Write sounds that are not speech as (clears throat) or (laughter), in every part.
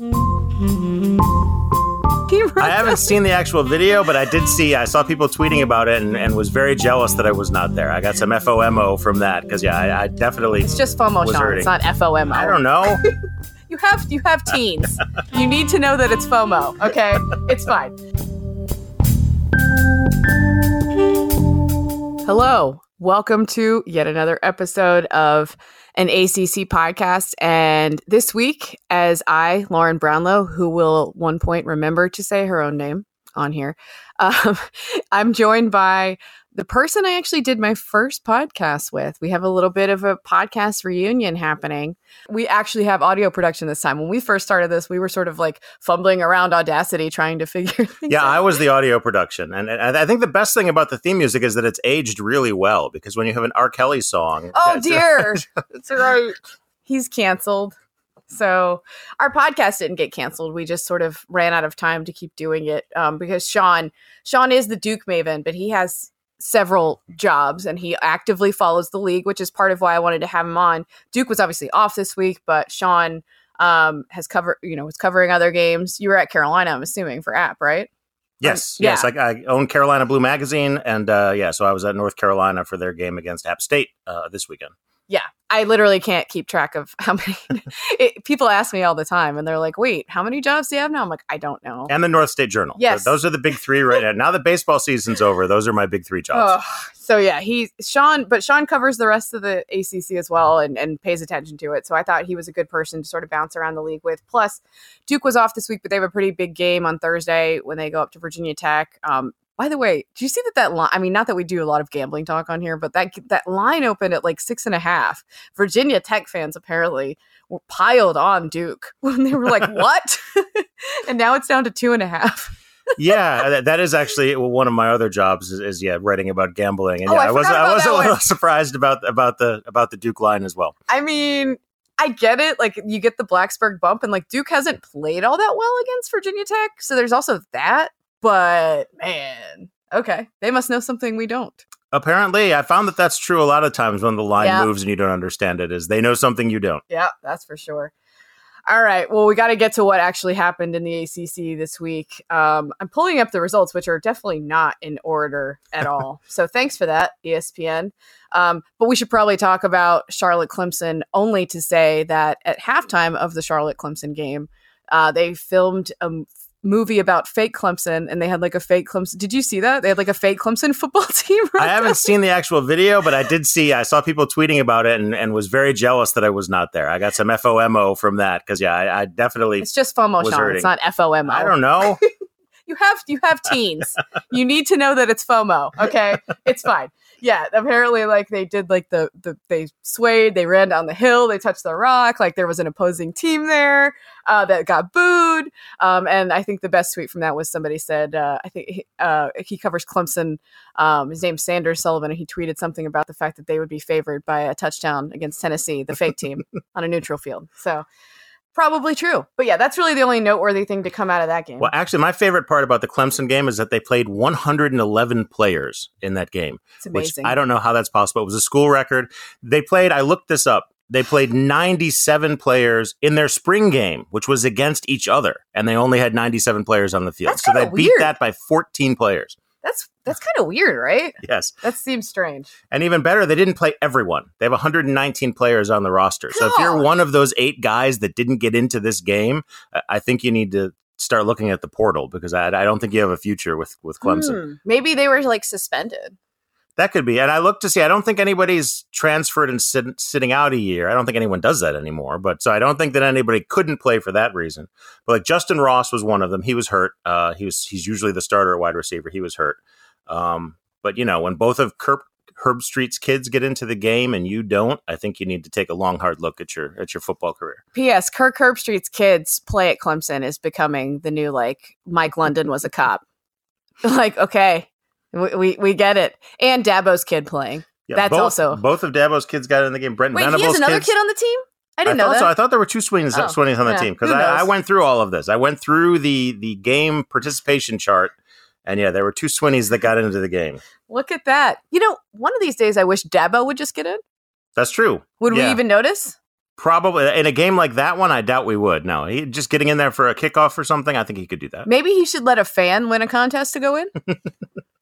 I haven't seen the actual video, but I did see. I saw people tweeting about it and, and was very jealous that I was not there. I got some FOMO from that because yeah, I, I definitely. It's just FOMO, Sean. hurting. It's not FOMO. I don't know. (laughs) (laughs) You have you have teens. you need to know that it's FOMO. Okay, it's fine. Hello, welcome to yet another episode of an ACC podcast. And this week, as I, Lauren Brownlow, who will one point remember to say her own name on here, (laughs) um, I'm joined by the person I actually did my first podcast with. We have a little bit of a podcast reunion happening. We actually have audio production this time. When we first started this, we were sort of like fumbling around Audacity trying to figure (laughs) things Yeah, out. I was the audio production, and, and I think the best thing about the theme music is that it's aged really well because when you have an R. Kelly song, Oh dear. (laughs) That's right. He's canceled. So our podcast didn't get canceled. We just sort of ran out of time to keep doing it um, because Sean, Sean is the Duke Maven, but he has several jobs and he actively follows the league, which is part of why I wanted to have him on. Duke was obviously off this week, but Sean um, has covered, you know, was covering other games. You were at Carolina, I'm assuming, for app, right? Yes, Um, yeah. yes. I, I own Carolina Blue Magazine, and uh, yeah, so I was at North Carolina for their game against App State uh, this weekend. I literally can't keep track of (laughs) how many it, people ask me all the time, and they're like, "Wait, how many jobs do you have now?" I'm like, "I don't know." And the North State Journal. Yes. So those are the big three right now. Now that baseball season's over, those are my big three jobs. Ugh. so yeah, he Sean, but Sean covers the rest of the ACC as well and and pays attention to it. So I thought he was a good person to sort of bounce around the league with. Plus, Duke was off this week, but they have a pretty big game on Thursday when they go up to Virginia Tech. Um, by the way, do you see that that line? I mean, not that we do a lot of gambling talk on here, but that that line opened at like six and a half. Virginia Tech fans apparently were piled on Duke (laughs) when they were like, (laughs) "What?" (laughs) and now it's down to two and a half. yeah, uh, that, that is actually one of my other jobs is, is yeah, writing about gambling. And Oh, yeah, I I, was I was a little one. surprised about about the about the Duke line as well. I mean, I get it. Like, you get the Blacksburg bump, and like Duke hasn't played all that well against Virginia Tech. So there's also that. But man, okay. They must know something we don't. Apparently, I found that that's true a lot of times when the line Yeah. moves and you don't understand it. Is they know something you don't. Yeah, that's for sure. All right. Well, we got to get to what actually happened in the ACC this week. Um, I'm pulling up the results, which are definitely not in order at (laughs) all. so thanks for that, ESPN. Um, but we should probably talk about Charlotte Clemson only to say that at halftime of the Charlotte Clemson game, uh, they filmed a m- movie about fake Clemson and they had like a fake Clemson. Did you see that? They had like a fake Clemson (laughs) football team. I haven't seen the actual video, but I did see. I saw people tweeting about it and, and was very jealous that I was not there. I got some FOMO from that because yeah, I, I definitely. It's just FOMO, Sean. hurting. It's not FOMO. I don't know. (laughs) you have you have teens. you need to know that it's FOMO. Okay, it's fine. Yeah, apparently, like they did, like the the they swayed, they ran down the hill, they touched the rock. Like there was an opposing team there uh, that got booed. Um, and I think the best tweet from that was somebody said, uh, I think he, uh, he covers Clemson. Um, his name's Sanders Sullivan, and he tweeted something about the fact that they would be favored by a touchdown against Tennessee, the fake team, (laughs) on a neutral field. So. Probably true. But yeah, that's really the only noteworthy thing to come out of that game. Well, actually, my favorite part about the Clemson game is that they played 111 players in that game, It's which amazing. I don't know how that's possible. It was a school record. They played. I looked this up. They played 97 players in their spring game, which was against each other, and they only had 97 players on the field. That's so they kinda beat that by 14 players. That's that's kind of weird, right? Yes. That seems strange. And even better, they didn't play everyone. They have 119 players on the roster. So if you're one of those eight guys that didn't get into this game, I- I think you need to start looking at the portal because I, I don't think you have a future with with Clemson. Hmm. Maybe they were like suspended. That could be. And I look to see. I don't think anybody's transferred and sit, sitting out a year. I don't think anyone does that anymore. But so I don't think that anybody couldn't play for that reason. But like Justin Ross was one of them. He was hurt. Uh, he was he's usually the starter at wide receiver. He was hurt. Um, but you know when both of Kirk, Herbstreit's kids get into the game and you don't, I think you need to take a long hard look at your at your football career. P.S. Kirk Herbstreit's kids play at Clemson is becoming the new like Mike London was a cop. (laughs) like okay, we, we we get it. And Dabo's kid playing. Yeah, That's both, also- both of Dabo's kids got in the game. Brent Wait, Venables he has another kids, kid on the team. I didn't know that. so. I thought there were two Swinneys, Oh, Swinneys on the yeah. team because I, I went through all of this. I went through the the game participation chart, and yeah, there were two Swinneys that got into the game. Look at that. You know, one of these days I wish Dabo would just get in. That's true. Would we even notice? Probably in a game like that one, I doubt we would. No, he just getting in there for a kickoff or something. I think he could do that. Maybe he should let a fan win a contest to go in. (laughs)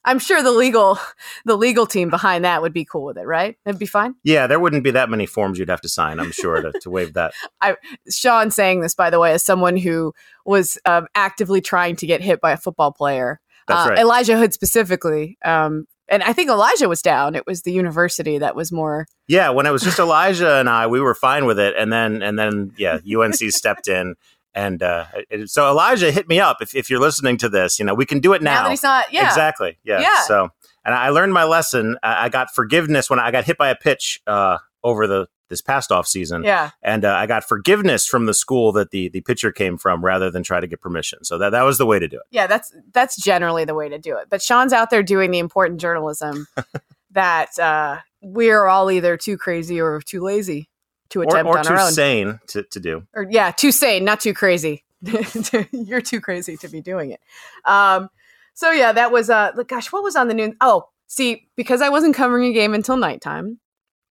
I'm sure the legal (laughs) the legal team behind that would be cool with it, right? It'd be fine. Yeah, there wouldn't be that many forms you'd have to sign. I'm sure to, to waive that. (laughs) I, Sean saying this, by the way, as someone who was um, actively trying to get hit by a football player. That's uh, right. Elijah Hood specifically. Um, and I think Elijah was down. It was the university that was more. Yeah, when it was just Elijah and I, we were fine with it, and then and then yeah, UNC (laughs) stepped in. And uh, so Elijah hit me up. If, if you're listening to this, you know we can do it Now, now. that he's not. Yeah. Exactly. Yeah. Yeah. So, and I learned my lesson. I, I got forgiveness when I got hit by a pitch uh, over the this past off season, Yeah. and uh, I got forgiveness from the school that the the pitcher came from, rather than try to get permission. So that that was the way to do it. Yeah. That's that's generally the way to do it. But Sean's out there doing the important journalism (laughs) that uh, we're all either too crazy or too lazy to attempt or on too our own. sane to, to do. or yeah, too sane, not too crazy. (laughs) You're too crazy to be doing it. Um, so yeah, that was uh, gosh, what was on the news? Oh, see, because I wasn't covering a game until nighttime,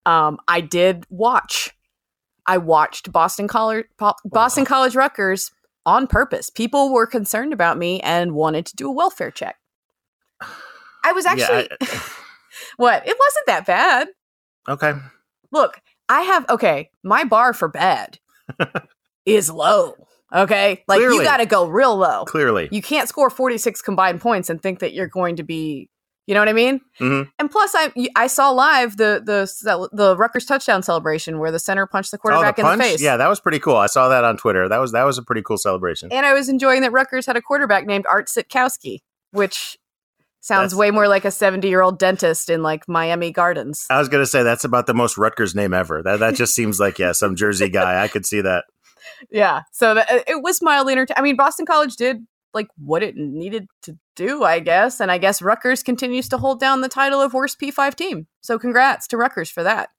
um, I did watch. I watched Boston College, Boston College Rutgers on purpose. People were concerned about me and wanted to do a welfare check. (sighs) I was actually yeah. I- (laughs) what? It wasn't that bad. (sighs) okay. Look, I have okay, my bar for bad (laughs) is low. Okay? Like you got to go real low. Clearly. You can't score 46 combined points and think that you're going to be, you know what I mean? Mhm. And plus I I saw live the the the Rutgers touchdown celebration where the center punched the Oh, quarterback the in punch? the face. Yeah, that was pretty cool. I saw that on Twitter. That was that was a pretty cool celebration. And I was enjoying that Rutgers had a quarterback named Art Sitkowski, which sounds That's- way more like a 70-year-old dentist in like Miami Gardens. I was gonna say that's about the most Rutgers name ever. That that just seems like yeah, some Jersey guy. I could see that. (laughs) yeah so that, uh, it was mildly entertaining i mean boston college did like what it needed to do i guess and i guess Rutgers continues to hold down the title of worst p5 team so congrats to Rutgers for that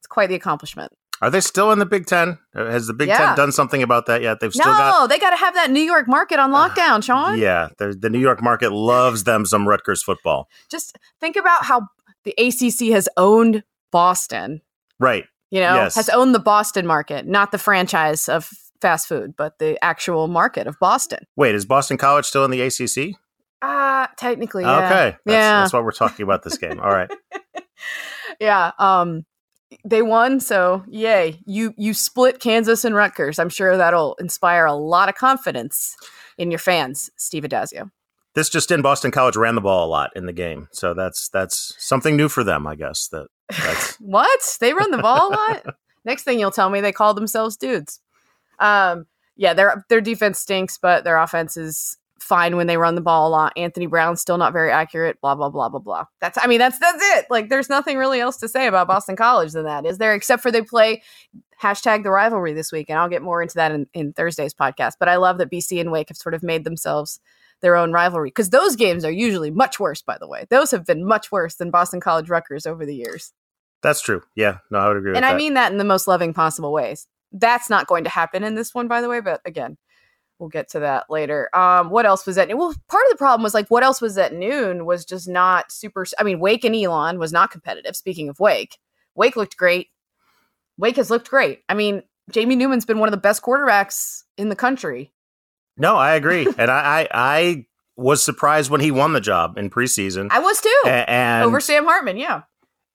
it's quite the accomplishment Are they still in the Big Ten? Uh, Has the Big Yeah. Ten done something about that yet? They've no still got. No, they got to have that new york market on lockdown sean Yeah, the the New York market loves them some Rutgers football. just think about how the acc has owned boston Right. you know Yes. has owned the boston market not the franchise of fast food but the actual market of boston Wait, is Boston College still in the ACC? uh technically yeah. Okay, that's, yeah that's why we're talking about this game. All right. (laughs) yeah um they won so yay. You you split kansas and rutgers. I'm sure that'll inspire a lot of confidence in your fans steve addazio. This just in, Boston College ran the ball a lot in the game, so that's that's something new for them, I guess. That that's (laughs) what? They run the ball a lot? (laughs) Next thing you'll tell me they call themselves dudes. Um yeah their their defense stinks but their offense is fine when they run the ball a lot anthony brown's still not very accurate blah blah blah blah blah that's i mean that's that's it like there's nothing really else to say about boston college than that is there except for they play hashtag the rivalry this week and i'll get more into that in, in thursday's podcast but i love that bc and wake have sort of made themselves their own rivalry because those games are usually much worse by the way those have been much worse than boston college Rutgers over the years that's true. Yeah, no, I would agree. and I that. mean that in the most loving possible ways. That's not going to happen in this one, by the way. But again, we'll get to that later. Um, what else was at? Well, part of the problem was like what else was at noon was just not super. I mean, Wake and Elon was not competitive. Speaking of Wake, Wake looked great. Wake has looked great. I mean, Jamie Newman's been one of the best quarterbacks in the country. no, I agree, (laughs) and I, I I was surprised when he won the job in preseason, I was too A- and over Sam Hartman. Yeah,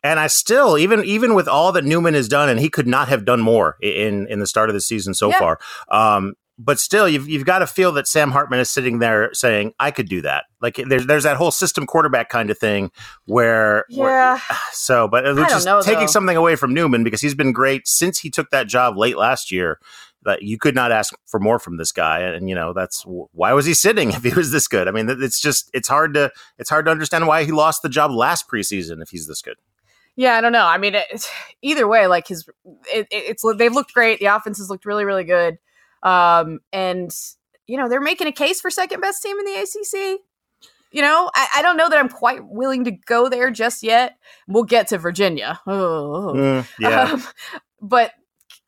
And I still, even even with all that Newman has done, and he could not have done more in in the start of the season so Yeah. far. Um, but still, you've you've got to feel that Sam Hartman is sitting there saying, "I could do that." Like there's there's that whole system quarterback kind of thing where, where- yeah. (sighs) so, but it's just know, taking though. something away from Newman because he's been great since he took that job late last year. That you could not ask for more from this guy, and you know that's why was he sitting (laughs) if he was this good? I mean, it's just it's hard to it's hard to understand why he lost the job last preseason if he's this good. Yeah, I don't know. I mean, it, (sighs) either way, like his, it, it's they've looked great. The offense has looked really, really good, um, and you know they're making a case for second best team in the ACC. You know, I, I don't know that I'm quite willing to go there just yet. We'll get to Virginia. Oh. Mm, yeah, Um, but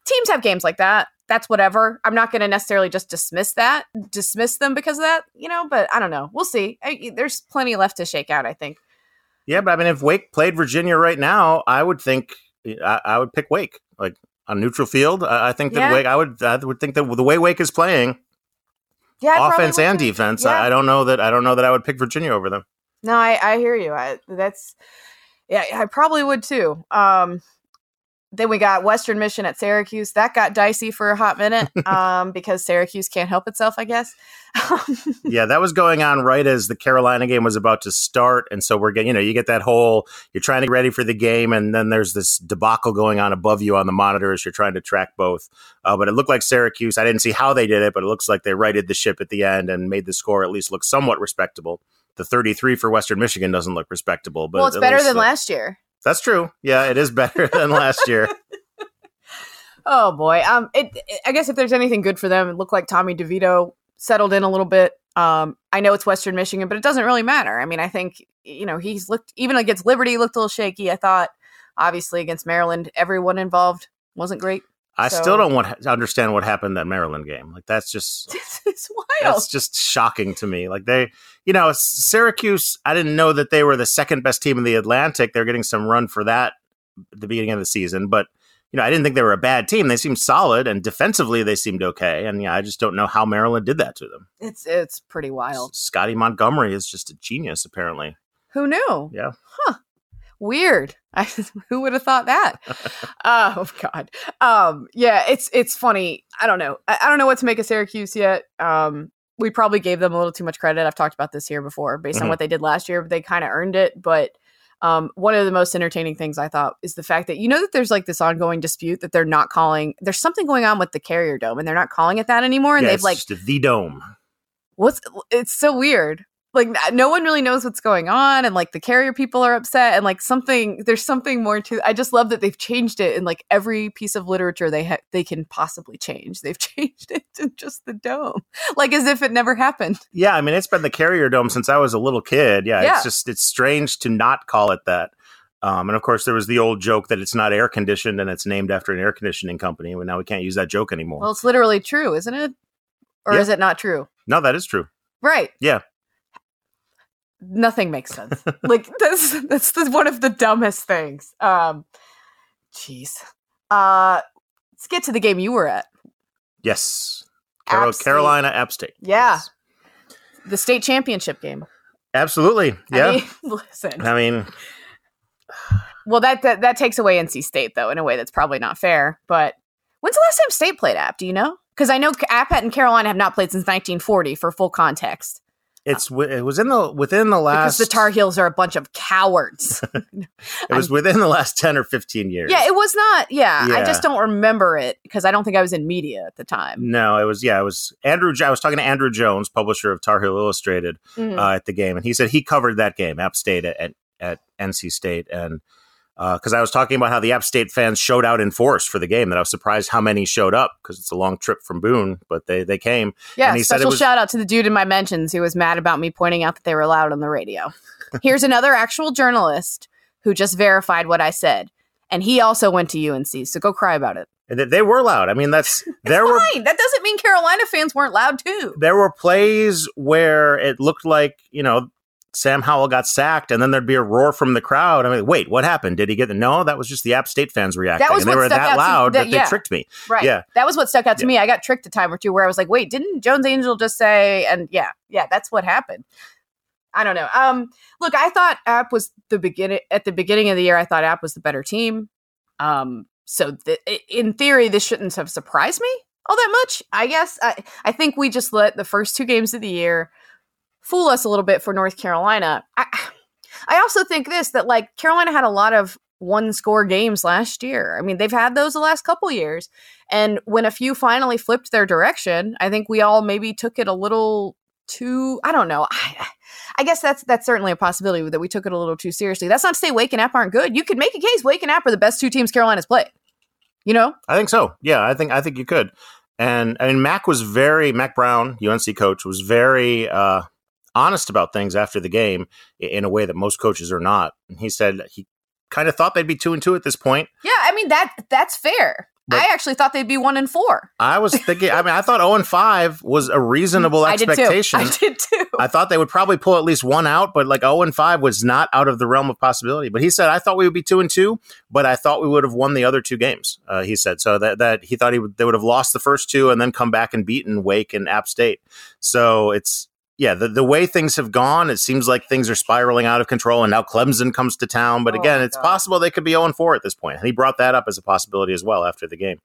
teams have games like that. That's whatever. I'm not going to necessarily just dismiss that, dismiss them because of that, you know, but I don't know. We'll see. I, there's plenty left to shake out, I think. Yeah, but I mean, if Wake played Virginia right now, I would think I, I would pick Wake. Like on neutral field. I, I think that Yeah. Wake. I would I would think that the way Wake is playing, Yeah, offense and defense, Yeah. I, I don't know that I don't know that I would pick Virginia over them. No, I, I hear you. I, that's yeah, I probably would too. Um, then we got Western Michigan at Syracuse. That got dicey for a hot minute (laughs) um, because Syracuse can't help itself, I guess. (laughs) yeah, that was going on right as the Carolina game was about to start, and so we're getting you know you get that whole you're trying to get ready for the game, and then there's this debacle going on above you on the monitors. You're trying to track both, uh, but it looked like Syracuse. I didn't see how they did it, but it looks like they righted the ship at the end and made the score at least look somewhat respectable. The 33 for Western Michigan doesn't look respectable, but well, it's better than the- last year. That's true. Yeah, it is better (laughs) than last year. Oh boy. Um, it, it- I guess if there's anything good for them, it looked like Tommy DeVito settled in a little bit. Um, I know it's Western Michigan, but it doesn't really matter. I mean, I think you know he's looked even against Liberty, looked a little shaky. I thought, obviously against Maryland, everyone involved wasn't great. I So- still don't want to understand what happened in that Maryland game. Like that's just (laughs) it's wild. that's just shocking to me. Like they, you know, Syracuse. I didn't know that they were the second best team in the Atlantic. They're getting some run for that at the beginning of the season, but you know, I didn't think they were a bad team. They seemed solid, and defensively they seemed okay. And yeah, I just don't know how Maryland did that to them. It's it's pretty wild. Scottie Montgomery is just a genius, apparently. Who knew? Yeah. Weird. (laughs) I, who would have thought that? (laughs) oh God. Um. Yeah. It's it's funny. I don't know. I, I don't know what to make of Syracuse yet. Um. We probably gave them a little too much credit. I've talked about this here before, based on Mhm. what they did last year. But they kind of earned it. But um, one of the most entertaining things I thought is the fact that you know that there's like this ongoing dispute that they're not calling. There's something going on with the Carrier Dome, and they're not calling it that anymore. And yeah, they've like just the dome. what's it's so weird like no one really knows what's going on and like the carrier people are upset and like something there's something more to i just love that they've changed it in like every piece of literature they ha- they can possibly change they've (laughs) changed it to just the dome like as if it never happened Yeah, I mean it's been the Carrier Dome since I was a little kid. Yeah, Yeah. it's just it's strange to not call it that. Um, and of course, there was the old joke that it's not air conditioned and it's named after an air conditioning company. Well, now we can't use that joke anymore. well it's literally true isn't it or Yeah. is it not true no, that is true. right Yeah. Nothing makes sense like (laughs) that's that's the, one of the dumbest things um jeez uh let's get to the game you were at Yes, Carol, App Carolina App State. Yeah. Yes. the state championship game absolutely. Yeah, I mean, (laughs) listen. I mean, well, that, that that takes away NC State though in a way that's probably not fair. But when's the last time State played App? Do you know? Because I know App and Carolina have not played since 1940. For full context, it's it was in the within the last because the Tar Heels are a bunch of cowards. (laughs) it (laughs) was within the last ten or fifteen years. yeah, it was not. Yeah, I just don't remember it because I don't think I was in media at the time. No, it was yeah, it was Andrew. I was talking to Andrew Jones, publisher of Tar Heel Illustrated, Mhm. uh, at the game, and he said he covered that game, App State at at, at NC State, and Uh, because I was talking about how the App State fans showed out in force for the game, that I was surprised how many showed up because it's a long trip from Boone, but they they came. Yeah, and he said it special was- shout out to the dude in my mentions who was mad about me pointing out that they were loud on the radio. (laughs) Here's another actual journalist who just verified what I said. And he also went to UNC, so go cry about it. And they- were loud. I mean, that's (laughs) there were Fine. That doesn't mean Carolina fans weren't loud too. there were plays where it looked like you know Sam Howell got sacked, and then there'd be a roar from the crowd. I mean, wait, what happened? Did he get the no? That was just the App State fans reacting, That was and they were that to- loud that- that, they tricked me. Right. Yeah. That was what stuck out to Yeah. me. I got tricked a time or two where I was like, wait, didn't Jones Angell just say and yeah, yeah, that's what happened. I don't know. Um look, I thought App was the beginning at the beginning of the year, I thought App was the better team. Um so th- in theory this shouldn't have surprised me all that much. I guess I I think we just let the first two games of the year fool us a little bit for North Carolina. I I also think this that like Carolina had a lot of one score games last year. I mean, they've had those the last couple years. And when a few finally flipped their direction, I think we all maybe took it a little too I don't know. I, I guess that's that's certainly a possibility that we took it a little too seriously. That's not to say Wake and App aren't good. You could make a case Wake and App are the best two teams Carolina's played. You know? I think so. Yeah, I think I think you could. And I mean, Mac was very Mac Brown, UNC coach, was very uh, honest about things after the game in a way that most coaches are not. And he said he kind of thought they'd be two and two at this point. Yeah, I mean that that's fair. But- I actually thought they'd be one and four. I was thinking. I mean, I thought zero and five was a reasonable I did expectation. I (laughs) did too. I thought they would probably pull at least one out, but like 0 and 5 was not out of the realm of possibility. But he said, I thought we would be 2 and 2, but I thought we would have won the other two games. Uh, he said so that, that he thought he would, they would have lost the first two and then come back and beaten Wake and App State. So it's, yeah, the, the way things have gone, it seems like things are spiraling out of control, and now Clemson comes to town. But Oh, again, it's God. possible they could be 0 4 at this point. And he brought that up as a possibility as well after the game.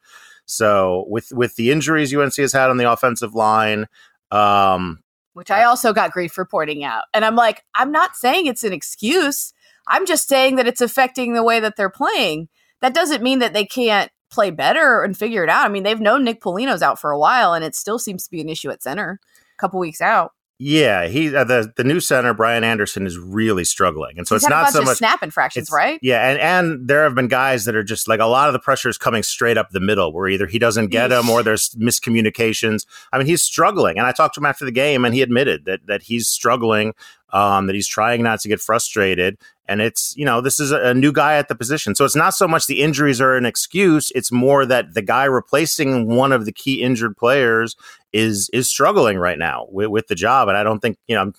So with with the injuries UNC has had on the offensive line, um, which I also got grief for pointing out. And I'm like, I'm not saying it's an excuse. I'm just saying that it's affecting the way that they're playing. That doesn't mean that they can't play better and figure it out. I mean, they've known Nick Polino's out for a while, and it still seems to be an issue at center. A couple weeks out, yeah, he uh, the the new center Brian Anderson is really struggling, and so He's it's not bunch so of much snap infractions, right? Yeah, and and there have been guys that are just like a lot of the pressure is coming straight up the middle, where either he doesn't get him or there's miscommunications. I mean, he's struggling, and I talked to him after the game, and he admitted that that he's struggling, um, that he's trying not to get frustrated, and it's you know this is a, a new guy at the position, so it's not so much the injuries are an excuse; it's more that the guy replacing one of the key injured players is is struggling right now with, with the job, and I don't think you know.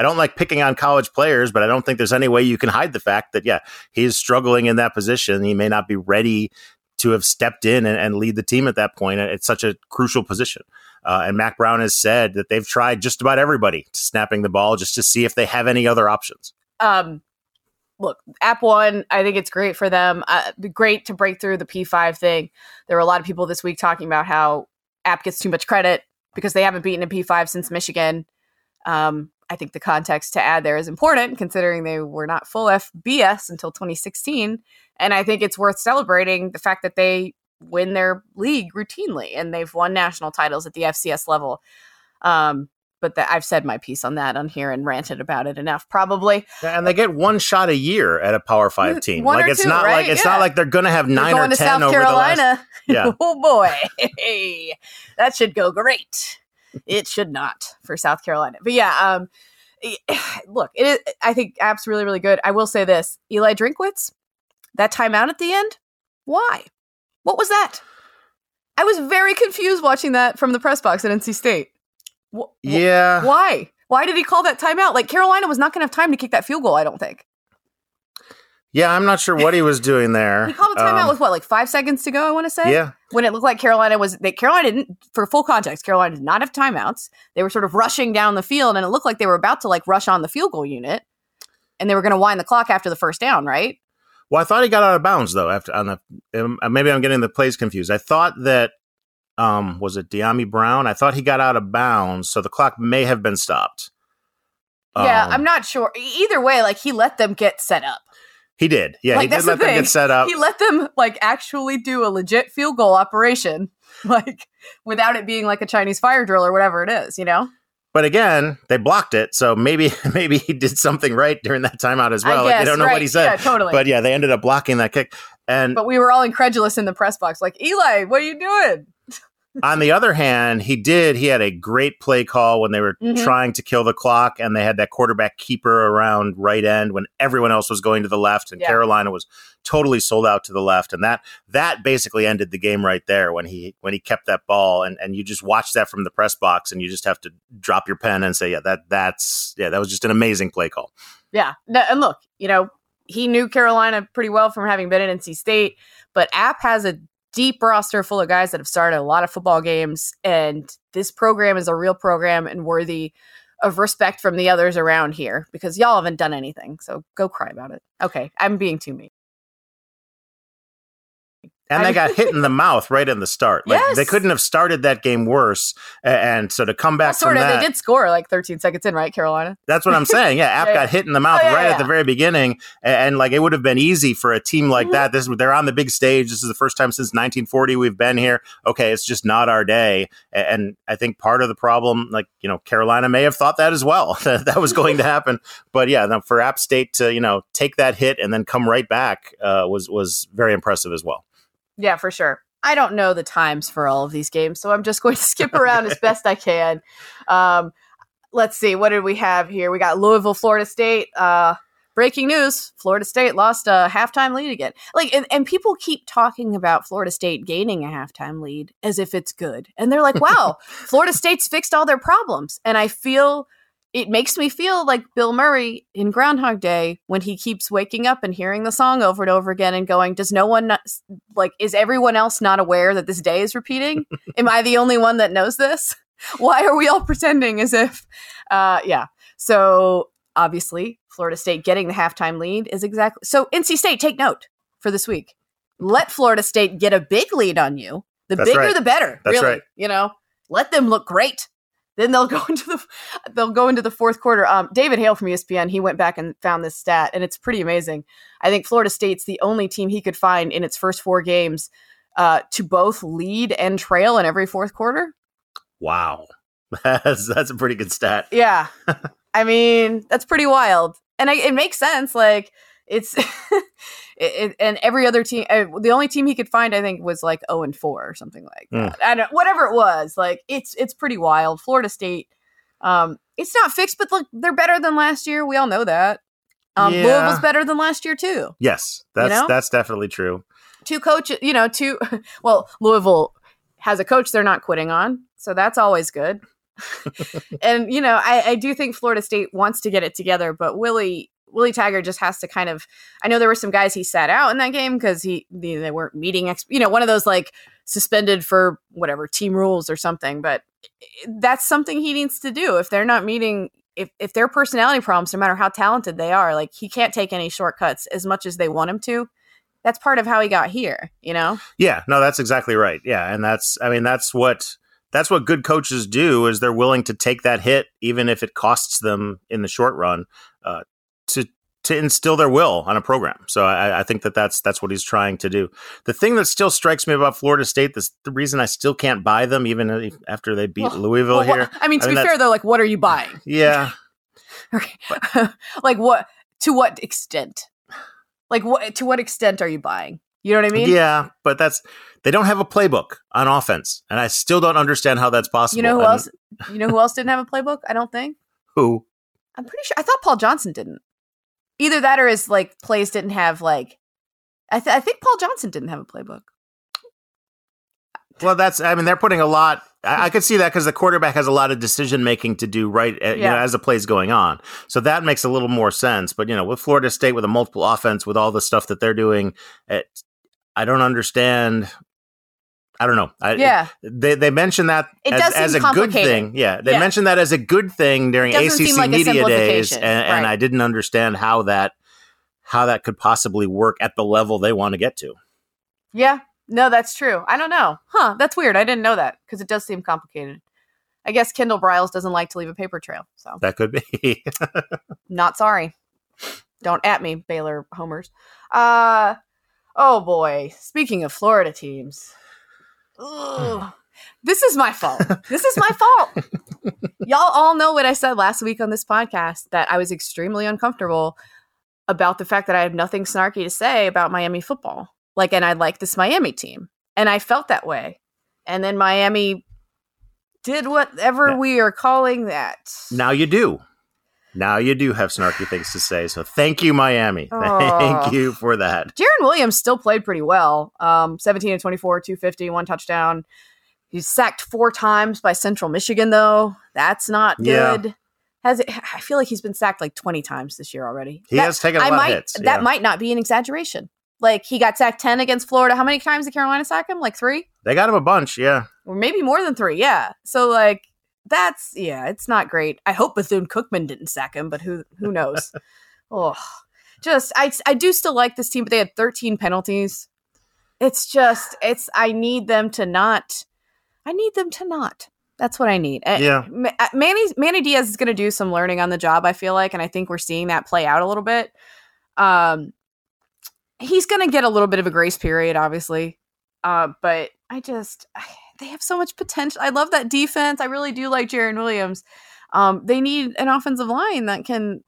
I don't like picking on college players, but I don't think there's any way you can hide the fact that, yeah, he's struggling in that position. He may not be ready to have stepped in and, and lead the team at that point. It's such a crucial position. Uh, and Mac Brown has said that they've tried just about everybody snapping the ball just to see if they have any other options. um look app one i think it's great for them uh, great to break through the p5 thing there were a lot of people this week talking about how app gets too much credit because they haven't beaten a p5 since michigan. Um, i think the context to add there is important considering they were not full fbs until 2016 and i think it's worth celebrating the fact that they win their league routinely and they've won national titles at the fcs level. Um, but that I've said my piece on that on here and ranted about it enough. Probably And they get one shot a year at a Power Five Mm, team. one like it's two, not right? like it's Yeah. not like they're going to have They're 9 going or to 10 South over Carolina. the last (laughs) Yeah. (laughs) oh boy, that should go great. It should not for South Carolina, but yeah. Um, (sighs) look, it is, I think App's really, really good. I will say this: Eli Drinkwitz, that timeout at the end. Why? What was that? I was very confused watching that from the press box at NC State. Wh- Yeah. Why? Why did he call that timeout? Like Carolina was not going to have time to kick that field goal. I don't think Yeah, I'm not sure what he was doing there. (laughs) he called a timeout Um, with what, like five seconds to go. I want to say. Yeah. when it looked like Carolina was they Carolina didn't for full context, Carolina did not have timeouts. They were sort of rushing down the field and it looked like they were about to like rush on the field goal unit and they were going to wind the clock after the first down, right? Well, I thought he got out of bounds though. After on the um, maybe I'm getting the plays confused. I thought that um, was it Dyami Brown. I thought he got out of bounds, so the clock may have been stopped. yeah, Um, I'm not sure. Either way, like he let them get set up. He did. Yeah, Like, he did that's the let them thing. get set up. He let them like actually do a legit field goal operation, (laughs) like without it being like a Chinese fire drill or whatever it is, you know? but again, they blocked it, so maybe (laughs) maybe he did something right during that timeout as well. I Like, guess, they don't know right. what he said, Yeah, totally. but yeah, they ended up blocking that kick. And but we were all incredulous in the press box, like, Eli, what are you doing? On the other hand, he did. He had a great play call when they were Mhm. trying to kill the clock, and they had that quarterback keeper around right end when everyone else was going to the left, and Yeah. Carolina was totally sold out to the left, and that that basically ended the game right there when he when he kept that ball, and and you just watch that from the press box, and you just have to drop your pen and say, yeah, that that's yeah, that was just an amazing play call. Yeah. No, and look, you know, he knew Carolina pretty well from having been at NC State, but App has a deep roster full of guys that have started a lot of football games. And this program is a real program and worthy of respect from the others around here because y'all haven't done anything. So go cry about it. Okay. I'm being too mean. And they got hit in the (laughs) mouth right in the start. Like Yes. they couldn't have started that game worse. And so to come back Well, sort from of. that, They did score like 13 seconds in, right, Carolina? That's what I'm saying. Yeah, (laughs) App Yeah, got hit in the mouth Oh, yeah, right yeah. at the very beginning, and, and, like it would have been easy for a team like Mhm. that. This they're on the big stage. This is the first time since 1940 we've been here. Okay, it's just not our day, and I think part of the problem, like you know, Carolina may have thought that as well (laughs) that that was going to happen. But yeah, for App State to you know take that hit and then come right back uh, was was very impressive as well. Yeah, for sure. I don't know the times for all of these games, so I'm just going to (laughs) skip around as best I can. Um, let's see, what did we have here? We got Louisville, Florida State. Uh, breaking news: Florida State lost a halftime lead again. Like, and, and people keep talking about Florida State gaining a halftime lead as if it's good, and they're like, "Wow, (laughs) Florida State's fixed all their problems." And I feel it makes me feel like Bill Murray in Groundhog Day when he keeps waking up and hearing the song over and over again and going, Does no one, not, like, is everyone else not aware that this day is repeating? (laughs) Am I the only one that knows this? (laughs) Why are we all pretending as if, uh, yeah. So obviously, Florida State getting the halftime lead is exactly so. NC State, take note for this week. Let Florida State get a big lead on you. The That's bigger, right. the better. That's really, right. you know, let them look great. Then they'll (laughs) go into the they'll go into the fourth quarter. Um, David Hale from ESPN he went back and found this stat, and it's pretty amazing. I think Florida State's the only team he could find in its first four games uh, to both lead and trail in every fourth quarter. Wow. (laughs) That's that's a pretty good stat. Yeah. (laughs) I mean, that's pretty wild. And I, it makes sense. Like, it's, it, it- and every other team, uh, the only team he could find, I think, was like 0 and 4 or something like Mm. that. I don't, whatever it was. Like, it's, it's pretty wild. Florida State, um, it's not fixed, but look, they're better than last year. We all know that. Um, Yeah. Louisville's better than last year, too. Yes, that's know? that's definitely true. Two coaches, you know, two, (laughs) well, Louisville has a coach they're not quitting on. So that's always good. (laughs) (laughs) and you know, I, I do think Florida State wants to get it together, but Willie Willie Taggart just has to kind of. I know there were some guys he sat out in that game because he they, weren't meeting. Ex, you know, one of those like suspended for whatever team rules or something. But that's something he needs to do if they're not meeting. If if their personality problems, no matter how talented they are, like he can't take any shortcuts as much as they want him to. That's part of how he got here. You know. Yeah, no, that's exactly right. Yeah, and that's I mean that's what that's what good coaches do is they're willing to take that hit even if it costs them in the short run uh, to to instill their will on a program. So I, I think that that's that's what he's trying to do. The thing that still strikes me about Florida State, this the reason I still can't buy them even after they beat Well, Louisville Well, here. I mean, to I mean, be fair though, like, what are you buying? (laughs) Yeah, (laughs) (laughs) like, what? To what extent? Like, what? To what extent are you buying? You know what I mean? yeah, but that's they don't have a playbook on offense, and I still don't understand how that's possible. You know who And else? You know who else didn't have a playbook? I don't think. Who? I'm pretty sure. I thought Paul Johnson didn't. Either that or his like plays didn't have like. I, th- I think Paul Johnson didn't have a playbook. Well, that's. I mean, they're putting a lot. I, I could see that because the quarterback has a lot of decision making to do right, uh, you know, as the play's going on. So that makes a little more sense. But you know, with Florida State with a multiple offense, with all the stuff that they're doing, it, I don't understand. I don't know. I, Yeah, they they mentioned that It as, as a good thing. Yeah, they Yeah. mentioned that as a good thing during ACC like media days, and, and. I didn't understand how that how that could possibly work at the level they want to get to. yeah. No, that's true. I don't know. Huh? That's weird. I didn't know that because it does seem complicated. I guess Kendall Briles doesn't like to leave a paper trail, so That could be. (laughs) not sorry. Don't at me, Baylor homers. Uh oh boy. Speaking of Florida teams. Ugh. This is my fault. This is my fault. (laughs) Y'all all know what I said last week on this podcast that I was extremely uncomfortable about the fact that I have nothing snarky to say about Miami football. Like, and I like this Miami team. And I felt that way. And then Miami did whatever Yeah. we are calling that. Now you do. Now you do have snarky things to say. So thank you, Miami. (laughs) Thank you for that. Jarren Williams still played pretty well. Um, 17 and 24, 250, one touchdown. He's sacked four times by Central Michigan, though. That's not Yeah. good. Has it, I feel like he's been sacked like 20 times this year already. He That- has taken a I lot might, of hits. That yeah. might not be an exaggeration. Like he got sacked 10 against Florida. How many times did Carolina sack him? Like three? they got him a bunch. Yeah. Or maybe more than three. Yeah. So like that's yeah, it's not great. I hope Bethune Cookman didn't sack him, but who who knows? (laughs) oh, just I I do still like this team, but they had 13 penalties. It's just it's I need them to not. I need them to not. That's what I need. Uh, Yeah. Uh, Manny Manny Diaz is going to do some learning on the job. I feel like, and I think we're seeing that play out a little bit. Um, he's going to get a little bit of a grace period, obviously. Uh, but I just they have so much potential. I love that defense. I really do like Jarren Williams. Um, they need an offensive line that can.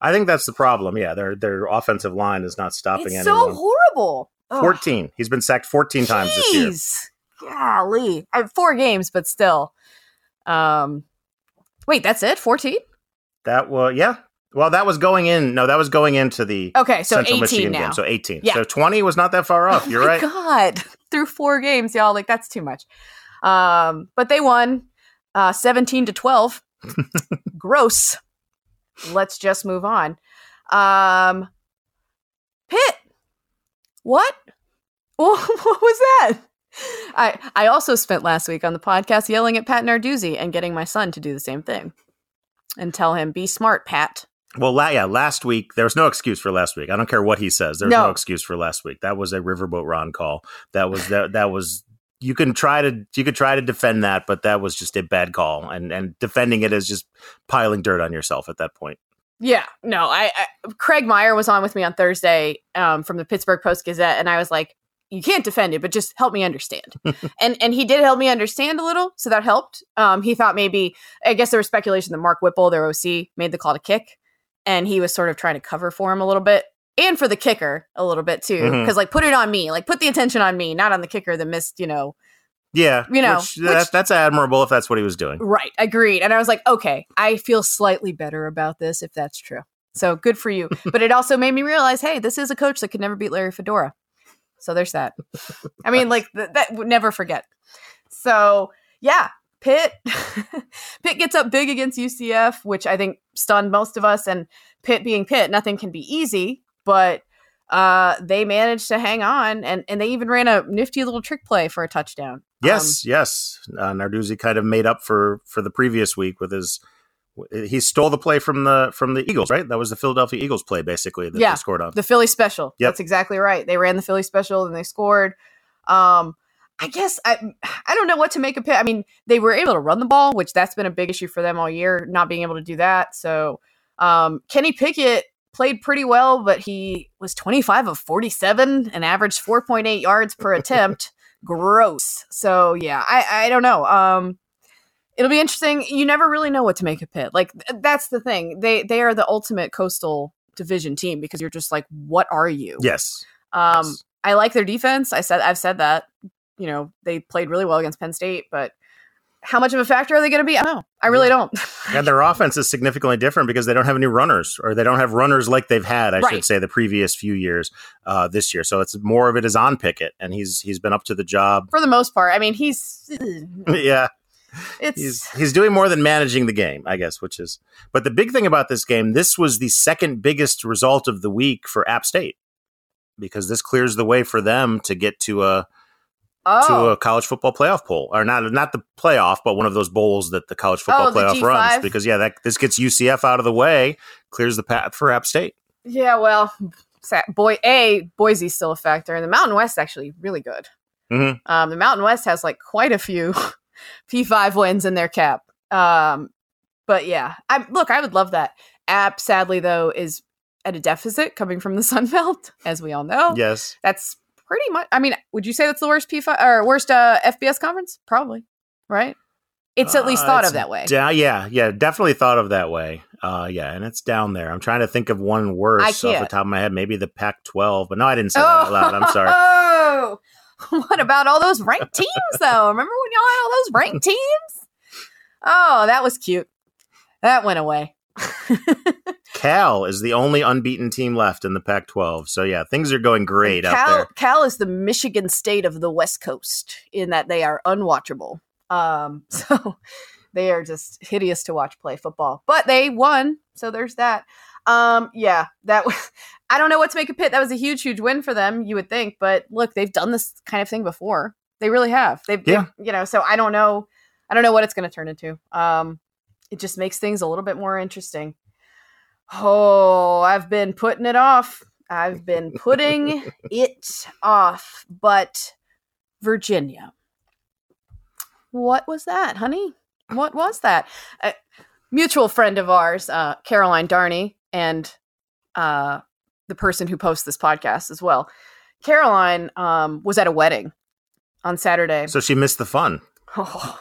I think that's the problem. Yeah. Their their offensive line is not stopping It's anyone. so horrible. Ugh. 14. He's been sacked 14 times this year. Golly. I have four games, but still. Um, wait, that's it? 14? That was, yeah. Well, that was going in. No, that was going into the Okay, so Central 18 Michigan now. game. So 18. Yeah. So 20 was not that far off. Oh You're my right. God. Through four games, y'all. Like, that's too much. Um, but they won uh, 17 to 12 (laughs) Gross. Let's just move on. Um, Pitt. What? (laughs) what was that? I I also spent last week on the podcast yelling at Pat Narduzzi and getting my son to do the same thing and tell him, "Be smart, Pat." Well, la- yeah, last week there was no excuse for last week. I don't care what he says. There's no. No. excuse for last week. That was a riverboat Ron call. That was that. That was you can try to you could try to defend that, but that was just a bad call, and and defending it is just piling dirt on yourself at that point. Yeah, no, I, I Craig Meyer was on with me on Thursday um, from the Pittsburgh Post Gazette, and I was like, "You can't defend it, but just help me understand." (laughs) and and he did help me understand a little, so that helped. Um, he thought maybe, I guess there was speculation that Mark Whipple, their OC, made the call to kick, and he was sort of trying to cover for him a little bit, and for the kicker a little bit too, mm-hmm. because like put it on me, like put the attention on me, not on the kicker that missed, you know, Yeah, You know, which, uh, which- that, that's admirable if that's what he was doing. Right, agreed. And I was like, okay, I feel slightly better about this if that's true. So good for you. (laughs) but it also made me realize, hey, this is a coach that could never beat Larry Fedora. So there's that. I mean, like th- that would never forget. So yeah, Pitt (laughs) Pitt gets up big against UCF, which I think stunned most of us. And Pitt being Pitt, nothing can be easy, but uh, they managed to hang on, and and they even ran a nifty little trick play for a touchdown. Yes, yes. Uh, Narduzzi kind of made up for for the previous week with his. He stole the play from the from the Eagles, right? That was the Philadelphia Eagles play, basically that Yeah. they scored on. The Philly special. Yep. That's exactly right. They ran the Philly special and they scored. Um, I guess I I don't know what to make of Pitt. I mean, they were able to run the ball, which that's been a big issue for them all year, not being able to do that. So um, Kenny Pickett played pretty well, but he was 25 of 47 and averaged 4.8 yards per attempt. (laughs) Gross. So yeah, I I don't know. Um, it'll be interesting. You never really know what to make of Pitt. Like th- that's the thing. They they are the ultimate coastal division team because you're just like, what are you? yes. Um, Yes. I like their defense. I said I've said that. You know, they played really well against Penn State, but how much of a factor are they going to be? I don't know. I really don't. (laughs) And their offense is significantly different because they don't have any runners, or they don't have runners like they've had, I Right. should say, the previous few years. Uh, this year, so it's more of it is on Pickett, and he's he's been up to the job. For the most part, I mean, he's (laughs) yeah, it's he's he's doing more than managing the game, I guess. Which is, but the big thing about this game, this was the second biggest result of the week for App State because this clears the way for them to get to a to oh a college football playoff poll, or not not the playoff, but one of those bowls that the college football Oh, playoff runs. Because yeah, that this gets UCF out of the way, clears the path for App State. yeah. Well, boy, a Boise's still a factor, and the Mountain West actually really good. Mhm. Um, the Mountain West has like quite a few (laughs) P5 wins in their cap. Um, but yeah, I look, I would love that. App, sadly though, is at a deficit coming from the (laughs) Sun Belt, as we all know. Yes, That's pretty much. I mean, would you say that's the worst P5 or worst uh, FBS conference? Probably, right? It's at least Uh, thought of that way. da- yeah, yeah, definitely thought of that way. Uh, yeah, and it's down there. I'm trying to think of one worse off the top of my head. Maybe the Pac-12, but no, I didn't say that out loud. I'm sorry. Oh, (laughs) what about all those ranked teams though? Remember when y'all had all those ranked teams? Oh, that was cute. That went away. (laughs) Cal is the only unbeaten team left in the Pac-12. So yeah, things are going great out Cal, there. Cal is the Michigan State of the West Coast in that they are unwatchable. Um, (laughs) so they are just hideous to watch play football. But they won, so there's that. Um, yeah, that was. (laughs) I don't know what to make of Pitt. That was a huge, huge win for them. You would think, but look, they've done this kind of thing before. They really have. They've, Yeah. they've- you know. So I don't know. I don't know what it's going to turn into. Um, it just makes things a little bit more interesting. Oh, I've been putting it off. I've been putting (laughs) it off. But Virginia. What was that, honey? What was that? A mutual friend of ours, uh, Caroline Darney, and uh, the person who posts this podcast as well. Caroline um, was at a wedding on Saturday. So she missed the fun. Oh,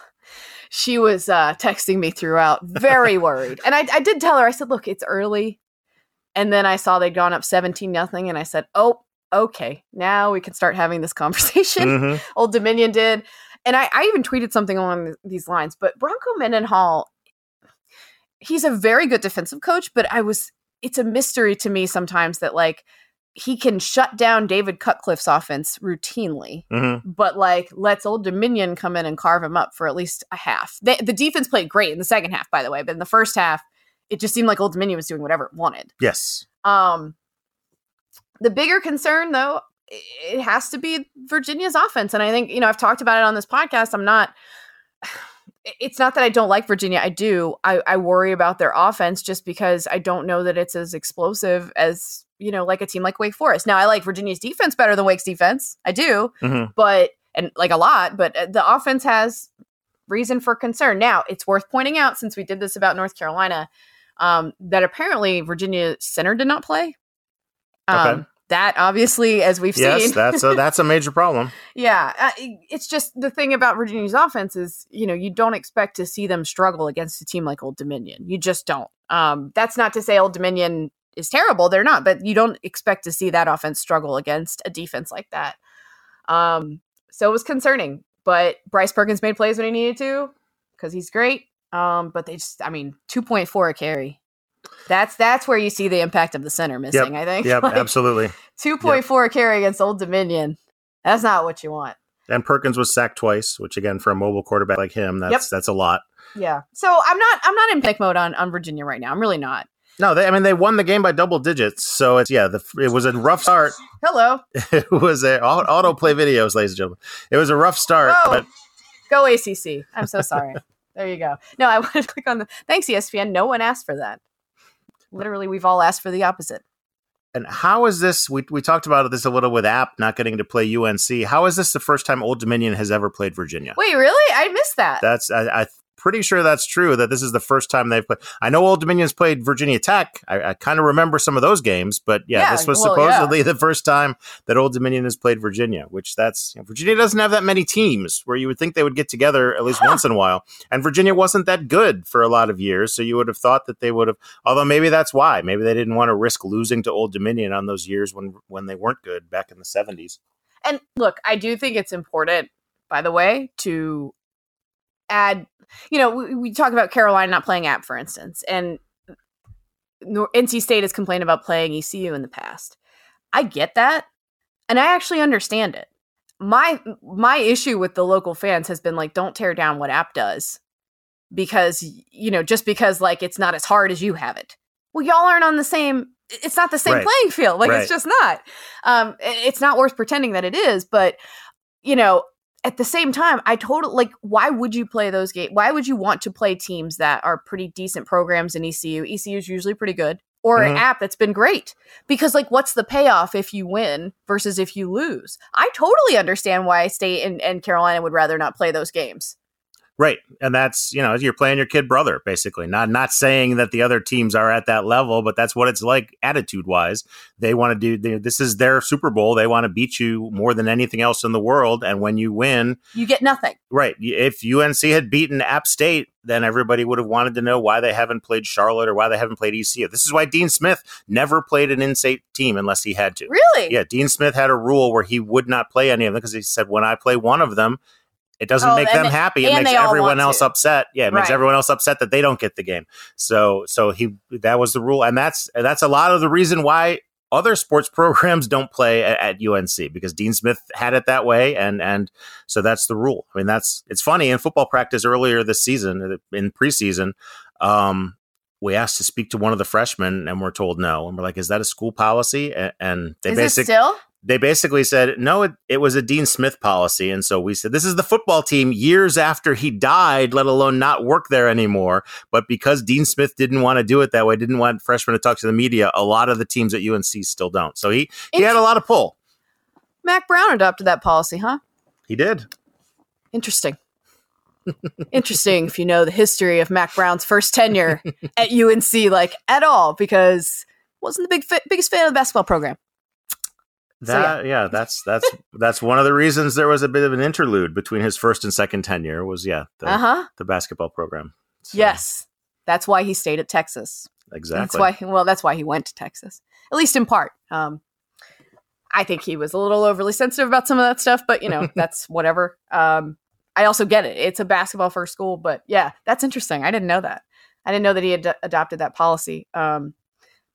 she was uh, texting me throughout, very (laughs) worried. And I, I did tell her, I said, look, it's early. And then I saw they'd gone up 17 nothing, and I said, oh, okay, now we can start having this conversation. Mhm. (laughs) Old Dominion did. And I, I even tweeted something along these lines. But Bronco Mendenhall, he's a very good defensive coach, but I was, it's a mystery to me sometimes that, like, he can shut down David Cutcliffe's offense routinely, Mm-hmm. but like lets Old Dominion come in and carve him up for at least a half. They, the defense played great in the second half, by the way, but in the first half, it just seemed like Old Dominion was doing whatever it wanted. Yes. Um, the bigger concern, though, it has to be Virginia's offense, and I think you know I've talked about it on this podcast. I'm not. (sighs) It's not that I don't like Virginia. I do. I, I worry about their offense just because I don't know that it's as explosive as you know, like a team like Wake Forest. Now, I like Virginia's defense better than Wake's defense. I do, Mhm. but and like a lot. But uh, the offense has reason for concern. Now, it's worth pointing out since we did this about North Carolina um, that apparently Virginia center did not play. Um, Okay. That obviously, as we've Yes, seen, that's a that's a major problem. (laughs) yeah, uh, it's just the thing about Virginia's offense is, you know, you don't expect to see them struggle against a team like Old Dominion. You just don't. Um, that's not to say Old Dominion is terrible; they're not, but you don't expect to see that offense struggle against a defense like that. Um, so it was concerning, but Bryce Perkins made plays when he needed to because he's great. Um, but they just, I mean, two point four a carry. That's that's where you see the impact of the center missing. I think. Yep, (laughs) Like, absolutely. Two point four a carry against Old Dominion. That's not what you want. And Perkins was sacked twice, which again for a mobile quarterback like him, that's that's a lot. Yeah. So I'm not I'm not in pick mode on on Virginia right now. I'm really not. No, they, I mean they won the game by double digits, so it's yeah. The, it was a rough start. Hello. (laughs) It was a au- autoplay videos, ladies and gentlemen. It was a rough start, Oh. but Go ACC. I'm so sorry. (laughs) there you go. No, I (laughs) want to click on the thanks ESPN. No one asked for that. Literally, we've all asked for the opposite. and how is this? We we talked about this a little with App not getting to play UNC. How is this the first time Old Dominion has ever played Virginia? Wait, really? I missed that. That's I, I pretty sure that's true. That this is the first time they've played. I know Old Dominion's played Virginia Tech. I, I kind of remember some of those games, but yeah, Yeah, this was well, yeah. supposedly the first time that Old Dominion has played Virginia. Which that's you know, Virginia doesn't have that many teams where you would think they would get together at least once in a while, and Virginia wasn't that good for a lot of years. So you would have thought that they would have. Although maybe that's why. Maybe they didn't want to risk losing to Old Dominion on those years when when they weren't good back in the seventies. And look, I do think it's important, by the way, to add, you know, we, we talk about Carolina not playing app, for instance, and NC State has complained about playing ECU in the past. I get that, and I actually understand it. My my issue with the local fans has been like, don't tear down what app does, because you know, just because like it's not as hard as you have it. Well, y'all aren't on the same. It's not the same Right. playing field. Like Right. it's just not. Um, it's not worth pretending that it is. But you know, at the same time, I totally like. Why would you play those games? Why would you want to play teams that are pretty decent programs in ECU? ECU is usually pretty good, or an Mhm. app that's been great. Because like, what's the payoff if you win versus if you lose? I totally understand why State and, and Carolina would rather not play those games. Right. And that's, you know, you're playing your kid brother, basically. Not not saying that the other teams are at that level, but that's what it's like attitude wise. They want to do they, this is their Super Bowl. They want to beat you more than anything else in the world. And when you win, You get nothing. right, if UNC had beaten App State, then everybody would have wanted to know why they haven't played Charlotte or why they haven't played ECU. This is why Dean Smith never played an in-state team unless he had to. Really? Yeah, Dean Smith had a rule where he would not play any of them because he said, when I play one of them, it doesn't Oh, make them happy. It makes everyone else to. upset. Yeah, it makes Right. everyone else upset that they don't get the game. So, so he that was the rule, and that's that's a lot of the reason why other sports (laughs) programs don't play at, at UNC because Dean Smith had it that way, and and so that's the rule. I mean, that's it's funny in football practice earlier this season in preseason. Um, we asked to speak to one of the freshmen, and we're told no. And we're like, "Is that a school policy?" A- And they basically still? They basically said no it, it was a dean smith policy and so we said this is the football team years after he died let alone not work there anymore but because dean smith didn't want to do it that way didn't want freshmen to talk to the media a lot of the teams at unc still don't so he he had a lot of pull Mack Brown adopted that policy, huh? he did Interesting. (laughs) Interesting if you know the history of Mack Brown's first tenure (laughs) at UNC, like at all, because wasn't the big biggest fan of the basketball program. So, that yeah. that's that's that's one of the reasons there was a bit of an interlude between his first and second tenure was yeah the, Uh huh. the basketball program So, Yes, that's why he stayed at Texas. exactly That's why. Well, that's why he went to Texas, at least in part. Um, I think he was a little overly sensitive about some of that stuff, but you know, (laughs) that's whatever. Um, I also get it; it's a basketball first school, but yeah, that's interesting. I didn't know that. I didn't know that he had ad- adopted that policy. Um,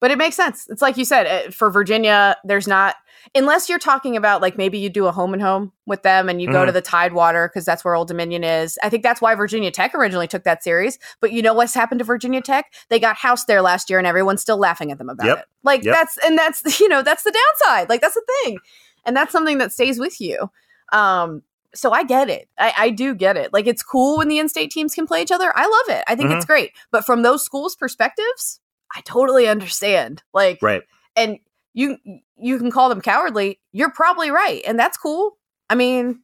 but it makes sense. It's like you said eh, for Virginia. There's not unless you're talking about like maybe you do a home and home with them and you go Mhm. to the Tidewater because that's where Old Dominion is. I think that's why Virginia Tech originally took that series. But you know what's happened to Virginia Tech? They got housed there last year, and everyone's still laughing at them about Yep. it. Like Yep. that's and that's (laughs) you know that's the downside. Like that's the thing, and that's something that stays with you. Um, so I get it. I, I do get it. Like it's cool when the in-state teams can play each other. I love it. I think Mm-hmm. it's great. But from those schools' perspectives, I totally understand. Like, Right. and you you can call them cowardly. You're probably right, and that's cool. I mean,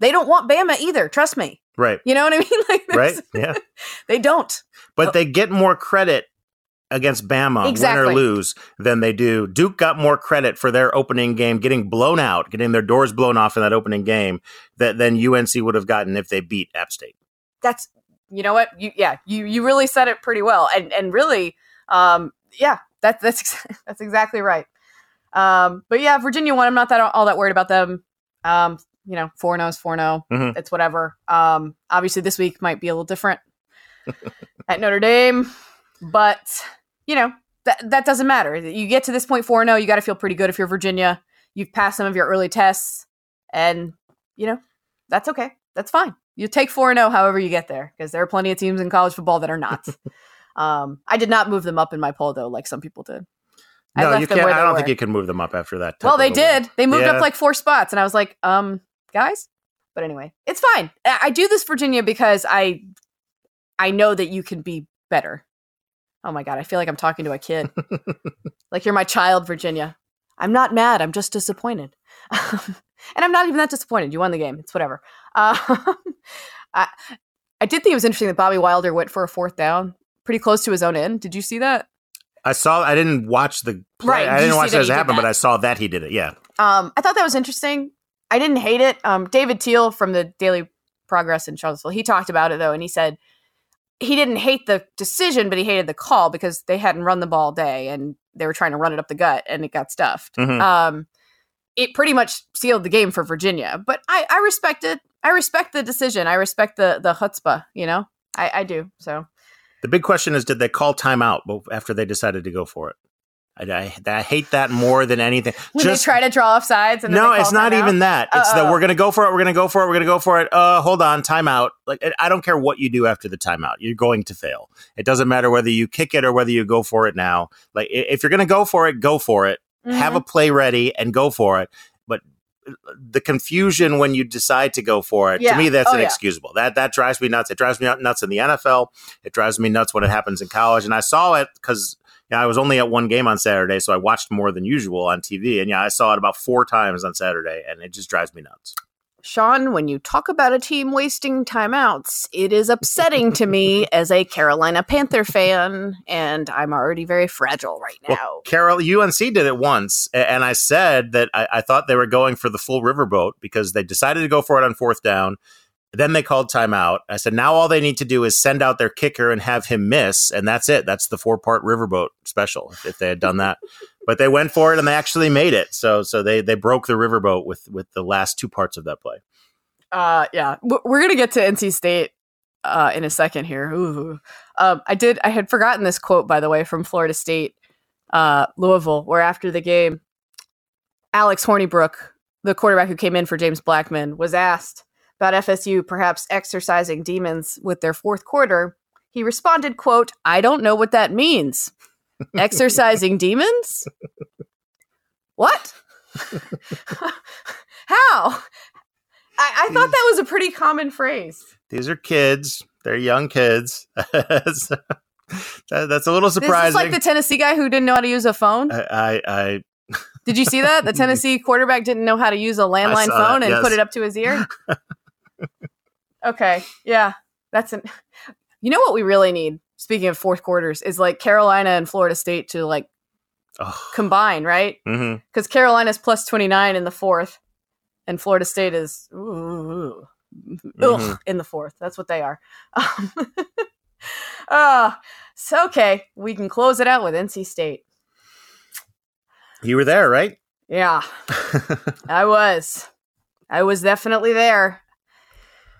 they don't want Bama either. Trust me. Right. You know what I (laughs) mean? Like, Right. Yeah. (laughs) They don't. But they get more credit against Bama, win Exactly. or lose, than they do. Duke got more credit for their opening game getting blown out, getting their doors blown off in that opening game that than UNC would have gotten if they beat App State. That's you know what? You yeah. You you really said it pretty well, and and really, um, yeah. That that's ex- (laughs) that's exactly right. Um, but yeah, Virginia won. I'm not that all that worried about them. Um, you know, four knows four no. Mhm. It's whatever. Um, obviously this week might be a little different (laughs) at Notre Dame, but you know that that doesn't matter. You get to this point four zero, you got to feel pretty good if you're Virginia. You've passed some of your early tests, and you know that's okay. That's fine. You take four zero, however you get there, because there are plenty of teams in college football that are not. (laughs) um, I did not move them up in my poll though, like some people did. I No, left you can't. I don't were. think you can move them up after that. Well, they did. They moved Yeah. up like four spots, and I was like, um, guys. But anyway, it's fine. I I do this, Virginia, because I, I know that you can be better. Oh my god, I feel like I'm talking to a kid. (laughs) like you're my child, Virginia. I'm not mad. I'm just disappointed, (laughs) and I'm not even that disappointed. You won the game. It's whatever. (laughs) Um, I, I did think it was interesting that Bobby Wilder went for a fourth down, pretty close to his own end. Did you see that? I saw. I didn't watch the play. Right, I didn't watch that it he as it did happened, but. I saw that he did it. Yeah. Um, I thought that was interesting. I didn't hate it. Um, David Teel from the Daily Progress in Charlottesville, he talked about it though, and he said he didn't hate the decision, but he hated the call because they hadn't run the ball all day and they were trying to run it up the gut and it got stuffed. Mhm. Um, it pretty much sealed the game for Virginia, but I, I respect it. I respect the decision. I respect the the chutzpah. You know, I, I do. So The big question is, did they call timeout after they decided to go for it? I, I, I hate that more than anything. when Just they try to draw off sides, and no, they it's not even that. It's that Uh-oh. we're gonna go for it. We're gonna go for it. We're gonna go for it. Uh, hold on, timeout. Like I- don't care what you do after the timeout. You're going to fail. It doesn't matter whether you kick it or whether you go for it now. Like if you're gonna go for it, go for it. Have Mhm. a play ready and go for it. The confusion when you decide to go for it, Yeah. to me, that's Oh, yeah. inexcusable. That that drives me nuts. It drives me nuts in the NFL. It drives me nuts when it happens in college. And I saw it because you know, I was only at one game on Saturday, so I watched more than usual on TV. And yeah, I saw it about four times on Saturday, and it just drives me nuts. Sean, when you talk about a team wasting timeouts, it is upsetting to me (laughs) as a Carolina Panther fan, and I'm already very fragile right now. Well, Carol, UNC did it once, and I said that I, I thought they were going for the full riverboat because they decided to go for it on fourth down. Then they called timeout. I said, now all they need to do is send out their kicker and have him miss, and that's it. That's the four part riverboat special if, if they had done that. But they went for it and they actually made it. So so they they broke the riverboat with with the last two parts of that play. uh, yeah, we're gonna get to NC State uh, in a second here. Um, I did. I had forgotten this quote, by the way, from Florida State, uh, Louisville, where after the game, Alex Hornibrook, the quarterback who came in for James Blackman, was asked about FSU perhaps exercising demons with their fourth quarter. He responded, "quote I don't know what that means. Exercising demons? What? (laughs) How?" I, I thought that was a pretty common phrase. These are kids. They're young kids. that's, (laughs) that- that's a little This is surprising. like the Tennessee guy who didn't know how to use a phone. I, I, I Did you see that? The (laughs) Tennessee quarterback didn't know how to use a landline phone that, and put it up to his ear. okay, yeah, that's an. You know what we really need? Speaking of fourth quarters, is like Carolina and Florida State to like oh, combine, right? Because Carolina's plus twenty nine in the fourth, and Florida State is ooh, ooh, ooh, ugh, Mhm. in the fourth. That's what they are. Um, (laughs) uh, so okay, we can close it out with NC State. You were there, right? Yeah, (laughs) I was. I was definitely there.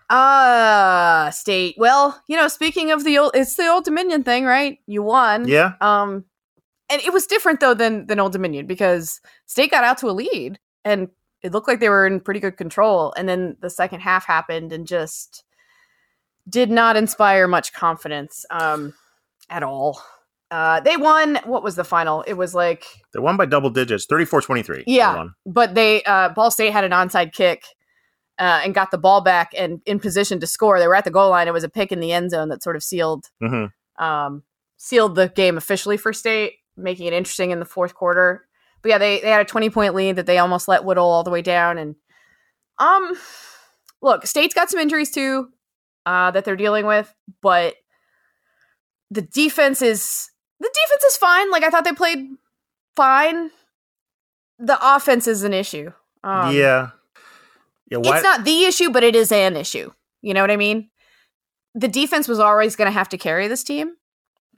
Uh state. Well, you know, speaking of the old it's the old Dominion thing, right? You won. yeah. Um and it was different though than than Old Dominion because State got out to a lead and it looked like they were in pretty good control, and then the second half happened and just did not inspire much confidence um, at all. Uh, they won. What was the final? It was like They won by double digits, 34-23. Yeah. but they uh, Ball State had an onside kick uh, and got the ball back and in position to score. They were at the goal line. It was a pick in the end zone that sort of sealed Mhm. um, sealed the game officially for State, making it interesting in the fourth quarter. But yeah, they they had a twenty point lead that they almost let whittle all the way down. And um, look, State's got some injuries too uh, that they're dealing with, but the defense is the defense is fine. Like I thought they played fine. The offense is an issue. Um, yeah. Yeah, why, it's not the issue, but it is an issue. You know what I mean? The defense was always going to have to carry this team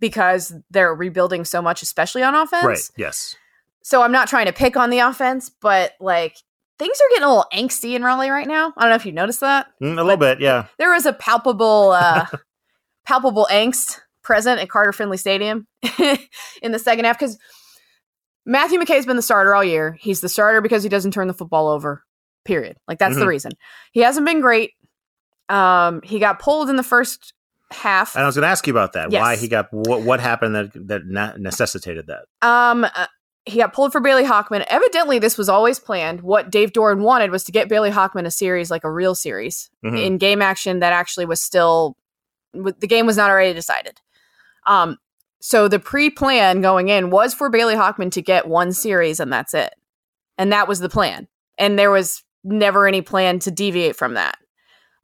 because they're rebuilding so much, especially on offense. right, yes. So I'm not trying to pick on the offense, but like things are getting a little angsty in Raleigh right now. I don't know if you noticed that. Mm, a little bit, yeah. There was a palpable, uh, (laughs) palpable angst present at Carter Finley Stadium (laughs) in the second half because Matthew McKay's been the starter all year. He's the starter because he doesn't turn the football over. Period. Like that's the Mhm. reason. He hasn't been great. Um, he got pulled in the first half. And I was going to ask you about that. Why he got what what happened that that necessitated that? Um, uh, he got pulled for Bailey Hockman. Evidently, this was always planned. What Dave Doeren wanted was to get Bailey Hockman a series, like a real series, Mhm. in game action that actually was still the game was not already decided. Um, so the pre-plan going in was for Bailey Hockman to get one series and that's it, and that was the plan. And there was never any plan to deviate from that.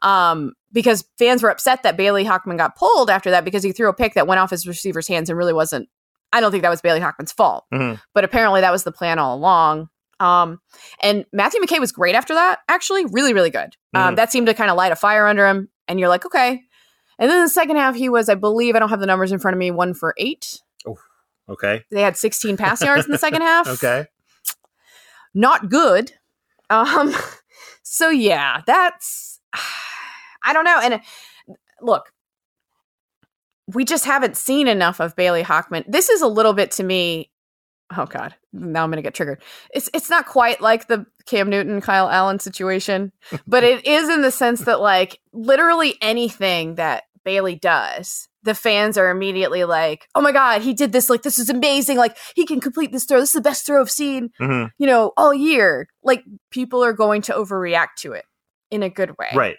Um, because fans were upset that Bailey Hockman got pulled after that because he threw a pick that went off his receiver's hands and really wasn't. I don't think that was Bailey Hockman's fault, Mhm. but apparently that was the plan all along. Um, and Matthew McKay was great after that. Actually, really, really good. Um, Mhm. that seemed to kind of light a fire under him, and you're like, okay. And then the second half, he was, I believe, I don't have the numbers in front of me, one for eight. Okay. They had 16 pass yards in the second half. (laughs) Okay. Not good. Um, so yeah, that's I don't know. And uh, look, we just haven't seen enough of Bailey Hockman. This is a little bit to me. Oh God, now I'm gonna get triggered. It's it's not quite like the Cam Newton, Kyle Allen situation, but it is in the sense that like literally anything that Bailey does, the fans are immediately like, "Oh my God, he did this! Like this is amazing! Like he can complete this throw. This is the best throw I've seen." hmm you know, all year. Like people are going to overreact to it in a good way. Right.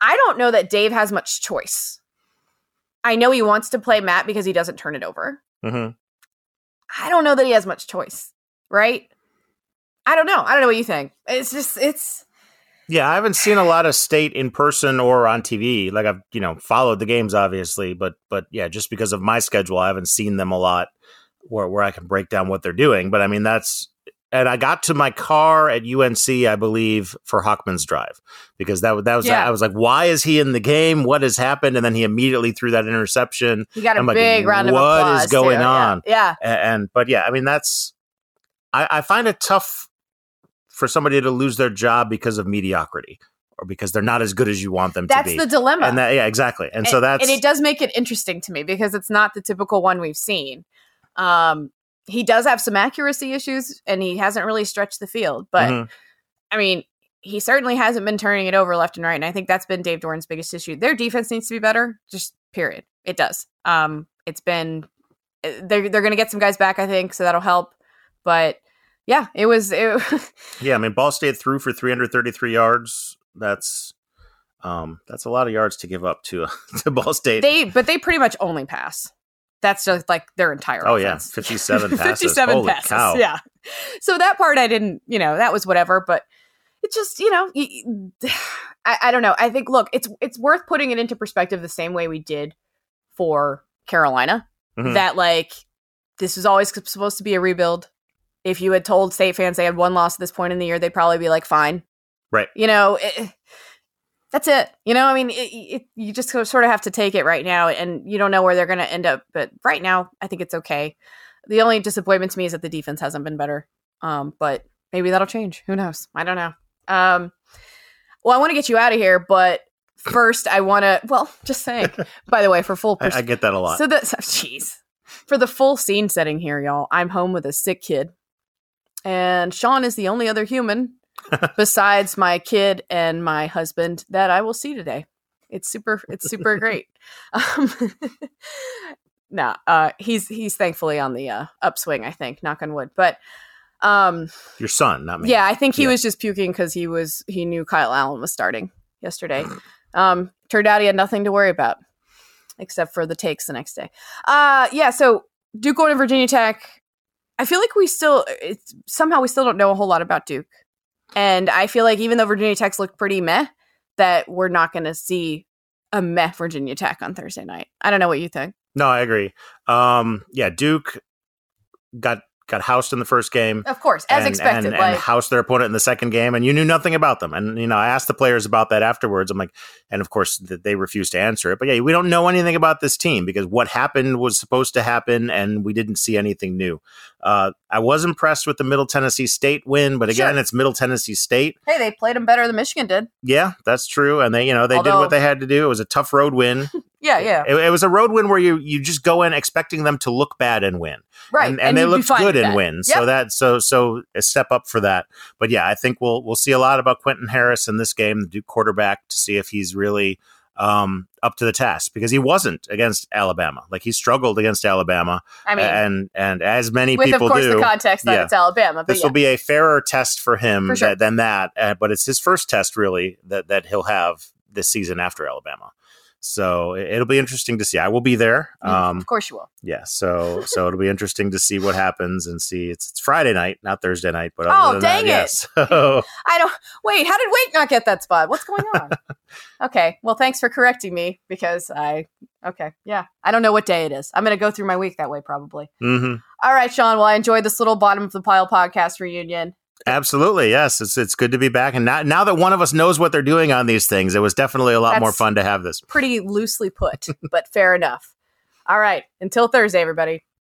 I don't know that Dave has much choice. I know he wants to play Matt because he doesn't turn it over. hmm I don't know that he has much choice, right? I don't know. I don't know what you think. It's just it's Yeah, I haven't seen a lot of state in person or on TV. Like I've, you know, followed the games obviously, but but yeah, just because of my schedule, I haven't seen them a lot where where I can break down what they're doing. But I mean, that's and I got to my car at UNC, I believe, for Hockman's drive because that was that was Yeah. I was like, why is he in the game? What has happened? And then he immediately threw that interception. he got a I'm like, big round of what applause. is going too. Yeah. on? Yeah. And, and but yeah, I mean, that's I, I find it tough for somebody to lose their job because of mediocrity or because they're not as good as you want them That's to be. That's the dilemma. and that, yeah, exactly. And, so that's and it does make it interesting to me because it's not the typical one we've seen. Um, he does have some accuracy issues, and he hasn't really stretched the field. But Mhm. I mean, he certainly hasn't been turning it over left and right, and I think that's been Dave Doeren's biggest issue. Their defense needs to be better. Just period. It does. Um, it's been eh, they're they're going to get some guys back, I think, so that'll help. But yeah, it was it, (laughs) yeah. I mean, Ball State threw for 333 yards. That's um, that's a lot of yards to give up to uh, (laughs) to Ball State. they, but they pretty much only pass. That's just like their entire. oh yeah, 57 (laughs) passes. 57 Holy passes. cow! Yeah. So that part I didn't, you know, that was whatever, but it just, you know, (sighs) I, I don't know. I think look, it's it's worth putting it into perspective the same way we did for Carolina. Mhm. That like this was always supposed to be a rebuild. If you had told state fans they had one loss at this point in the year, they'd probably be like, fine. Right. You know, it, that's it. You know, I mean, it, it, you just sort of have to take it right now, and you don't know where they're going to end up. But right now, I think it's okay. The only disappointment to me is that the defense hasn't been better. Um, but maybe that'll change. Who knows? I don't know. Um, well, I want to get you out of here, but (clears throat) first, I want to. Well, just saying. (laughs) by the way, for full I, pers- I get that a lot. so that jeez. For the full scene setting here, y'all, I'm home with a sick kid. And Sean is the only other human (laughs) besides my kid and my husband that I will see today. It's super it's super (laughs) great. Um, (laughs) no, uh he's he's thankfully on the uh upswing, I think, knock on wood. But um Your son, not me. yeah, I think he Yeah. was just puking because he was he knew Kyle Allen was starting yesterday. Um, turned out he had nothing to worry about except for the takes the next day. Uh yeah, so Duke going to Virginia Tech. I feel like we still it's somehow we still don't know a whole lot about Duke. And I feel like even though Virginia Tech's looked pretty meh, that we're not gonna see a meh Virginia Tech on Thursday night. I don't know what you think. No, I agree. Um, yeah, Duke got got housed in the first game. Of course, as and, expected. and, like housed their opponent in the second game, and you knew nothing about them. And you know, I asked the players about that afterwards. I'm like, and of course, th- they refused to answer it. But yeah, we don't know anything about this team because what happened was supposed to happen, and we didn't see anything new. Uh, I was impressed with the Middle Tennessee State win, but again, Sure. it's Middle Tennessee State. hey, they played them better than Michigan did. Yeah, that's true, and they, you know, they did what they had to do. It was a tough road win. (laughs) Yeah, yeah. It, it was a road win where you you just go in expecting them to look bad and win Right. and, and, they you'd looked good and win. So Yep. that so so a step up for that. But yeah, I think we'll we'll see a lot about Quentin Harris in this game, the Duke quarterback, to see if he's really um, up to the task because he wasn't against Alabama. Like he struggled against Alabama, I mean, and and as many with of people course do. the context that Yeah. it's Alabama. This yeah. will be a fairer test for him For sure. than that, uh, but it's his first test really that that he'll have this season after Alabama. So it- it'll be interesting to see. I will be there. Mm, Um, of course you will. yeah, so so it'll be interesting to see what happens and see. It's, it's Friday night, not Thursday night. But Oh, dang that, it. yes. (laughs) So (laughs) I don't wait. How did Wake not get that spot? What's going on? (laughs) okay. Well, thanks for correcting me because I. Okay. Yeah. I don't know what day it is. I'm going to go through my week that way probably. hmm All right, Sean. Well, I enjoyed this little bottom of the pile podcast reunion. Absolutely, yes. It's it's good to be back, and now now that one of us knows what they're doing on these things, it was definitely a lot more fun to have this. Pretty loosely put, but fair enough. All right. Until Thursday, everybody.